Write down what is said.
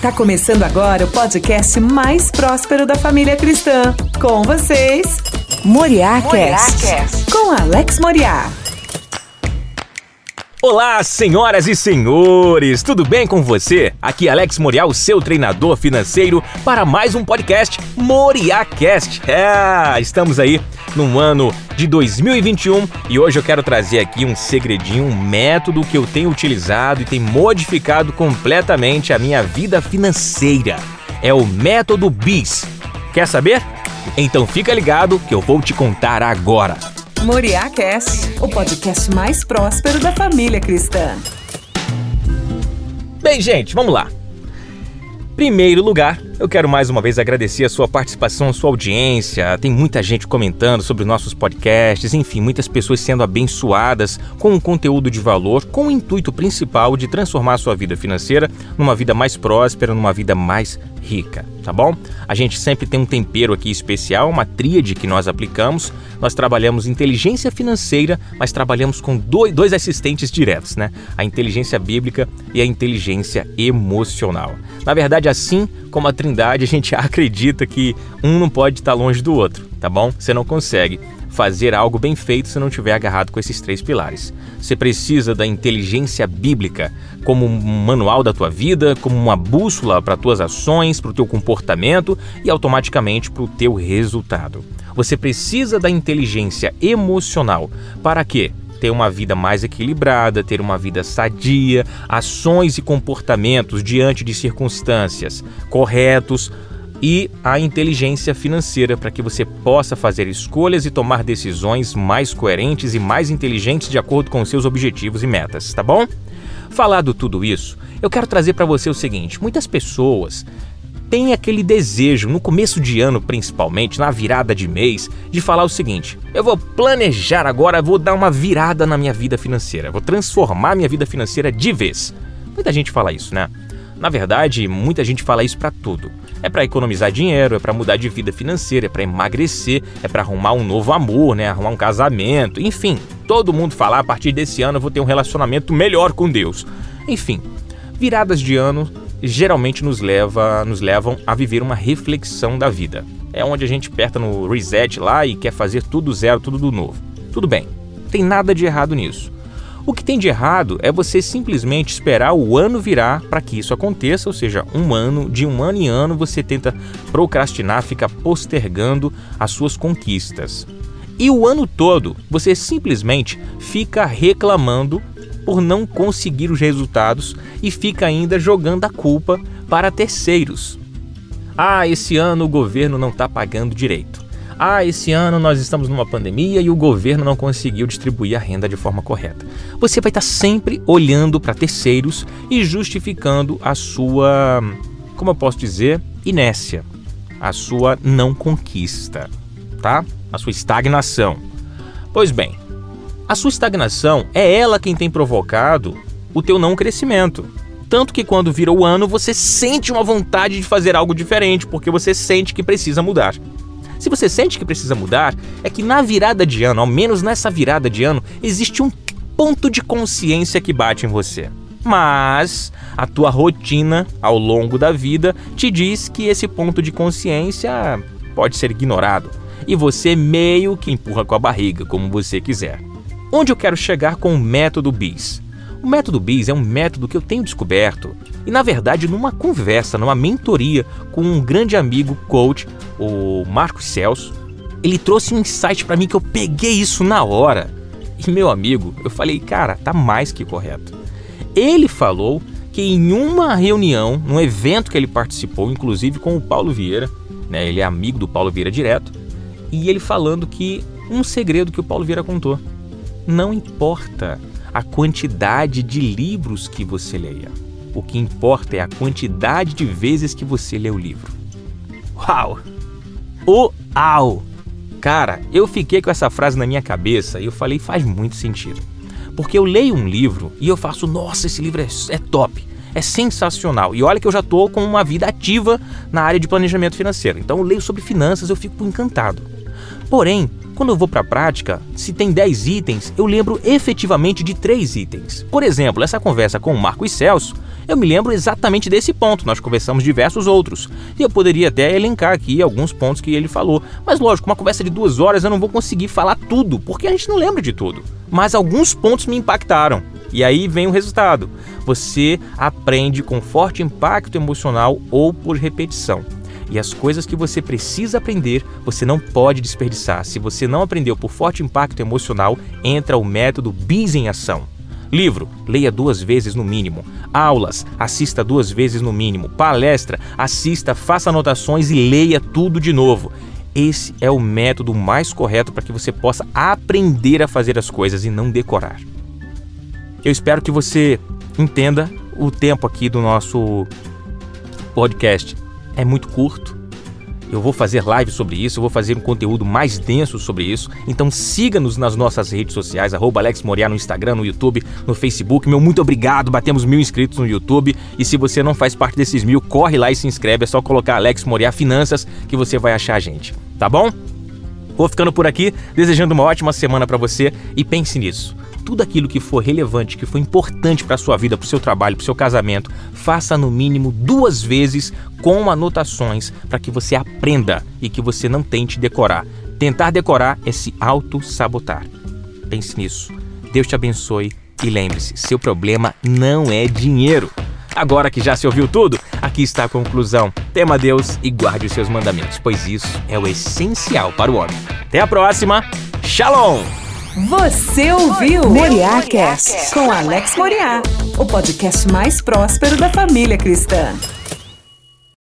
Tá começando agora o podcast mais próspero da família cristã. Com vocês, Moriá Cast, com Alex Moriá. Olá, senhoras e senhores, tudo bem com você? Aqui é Alex Moriá, o seu treinador financeiro, para mais um podcast MoriaCast. É, estamos aí no ano de 2021 e hoje eu quero trazer aqui um segredinho, um método que eu tenho utilizado e tem modificado completamente a minha vida financeira. É o método BIS. Quer saber? Então fica ligado que eu vou te contar agora. Moriá Cast, o podcast mais próspero da família cristã. Bem, gente, vamos lá. Primeiro lugar, eu quero mais uma vez agradecer a sua participação, a sua audiência. Tem muita gente comentando sobre nossos podcasts, enfim, muitas pessoas sendo abençoadas com um conteúdo de valor, com o intuito principal de transformar a sua vida financeira numa vida mais próspera, numa vida mais rica, tá bom? A gente sempre tem um tempero aqui especial, uma tríade que nós aplicamos. Nós trabalhamos inteligência financeira, mas trabalhamos com dois assistentes diretos, né? A inteligência bíblica e a inteligência emocional. Na verdade, assim como a Trindade, a gente acredita que um não pode estar longe do outro, tá bom? Você não consegue fazer algo bem feito se não tiver agarrado com esses três pilares. Você precisa da inteligência bíblica como um manual da tua vida, como uma bússola para tuas ações, para o teu comportamento e automaticamente para o teu resultado. Você precisa da inteligência emocional para quê? ter uma vida mais equilibrada, ter uma vida sadia, ações e comportamentos diante de circunstâncias corretos e a inteligência financeira para que você possa fazer escolhas e tomar decisões mais coerentes e mais inteligentes de acordo com seus objetivos e metas, tá bom? Falado tudo isso, eu quero trazer para você o seguinte: muitas pessoas têm aquele desejo, no começo de ano principalmente, na virada de mês, de falar o seguinte: eu vou planejar agora, vou dar uma virada na minha vida financeira, vou transformar minha vida financeira de vez. Muita gente fala isso, né? Na verdade, muita gente fala isso para tudo. É para economizar dinheiro, é para mudar de vida financeira, é para emagrecer, é para arrumar um novo amor, né, arrumar um casamento, enfim. Todo mundo fala a partir desse ano eu vou ter um relacionamento melhor com Deus. Enfim, viradas de ano geralmente nos leva, nos levam a viver uma reflexão da vida. É onde a gente aperta no reset lá e quer fazer tudo zero, tudo do novo. Tudo bem, tem nada de errado nisso. O que tem de errado é você simplesmente esperar o ano virar para que isso aconteça, ou seja, um ano, de um ano em ano você tenta procrastinar, fica postergando as suas conquistas. E o ano todo você simplesmente fica reclamando por não conseguir os resultados e fica ainda jogando a culpa para terceiros. Ah, esse ano o governo não está pagando direito. Ah, esse ano nós estamos numa pandemia e o governo não conseguiu distribuir a renda de forma correta. Você vai estar sempre olhando para terceiros e justificando a sua, como eu posso dizer, inércia, a sua não conquista, tá? A sua estagnação. Pois bem, a sua estagnação é ela quem tem provocado o teu não crescimento. Tanto que quando vira o ano, você sente uma vontade de fazer algo diferente, porque você sente que precisa mudar. Se você sente que precisa mudar, é que na virada de ano, ao menos nessa virada de ano, existe um ponto de consciência que bate em você. Mas a tua rotina ao longo da vida te diz que esse ponto de consciência pode ser ignorado e você meio que empurra com a barriga, como você quiser. Onde eu quero chegar com o método BIS? O método BIS é um método que eu tenho descoberto e, na verdade, numa conversa, numa mentoria com um grande amigo coach, o Marcos Celso, ele trouxe um insight para mim que eu peguei isso na hora. E, meu amigo, eu falei, cara, tá mais que correto. Ele falou que em uma reunião, num evento que ele participou, inclusive com o Paulo Vieira, né, ele é amigo do Paulo Vieira direto, e ele falando que um segredo que o Paulo Vieira contou. Não importa a quantidade de livros que você leia. O que importa é a quantidade de vezes que você lê o livro. Uau! Uau! Cara, eu fiquei com essa frase na minha cabeça e eu falei, faz muito sentido. Porque eu leio um livro e eu faço, nossa, esse livro é, é top, é sensacional. E olha que eu já estou com uma vida ativa na área de planejamento financeiro. Então eu leio sobre finanças, eu fico encantado. Porém, Quando eu vou para a prática, se tem 10 itens, eu lembro efetivamente de 3 itens. Por exemplo, essa conversa com o Marco e Celso, eu me lembro exatamente desse ponto, nós conversamos diversos outros. E eu poderia até elencar aqui alguns pontos que ele falou. Mas lógico, uma conversa de duas horas eu não vou conseguir falar tudo, porque a gente não lembra de tudo. Mas alguns pontos me impactaram. E aí vem o resultado. Você aprende com forte impacto emocional ou por repetição. E as coisas que você precisa aprender, você não pode desperdiçar. Se você não aprendeu por forte impacto emocional, entra o método BIS em ação. Livro, leia duas vezes no mínimo. Aulas, assista duas vezes no mínimo. Palestra, assista, faça anotações e leia tudo de novo. Esse é o método mais correto para que você possa aprender a fazer as coisas e não decorar. Eu espero que você entenda o tempo aqui do nosso podcast. É muito curto. Eu vou fazer live sobre isso, eu vou fazer um conteúdo mais denso sobre isso. Então siga-nos nas nossas redes sociais, arroba Alex Moriá no Instagram, no YouTube, no Facebook. Meu muito obrigado, batemos mil inscritos no YouTube. E se você não faz parte desses mil, corre lá e se inscreve. É só colocar Alex Moriá Finanças que você vai achar a gente. Tá bom? Vou ficando por aqui, desejando uma ótima semana para você e pense nisso tudo aquilo que for relevante, que for importante para sua vida, para o seu trabalho, para o seu casamento, faça no mínimo duas vezes com anotações para que você aprenda e que você não tente decorar. Tentar decorar é se auto-sabotar. Pense nisso. Deus te abençoe e lembre-se: seu problema não é dinheiro. Agora que já se ouviu tudo, aqui está a conclusão. Tema Deus e guarde os seus mandamentos, pois isso é o essencial para o homem. Até a próxima. Shalom! Você ouviu Moriá Cast com Alex Moriá, o podcast mais próspero da família cristã.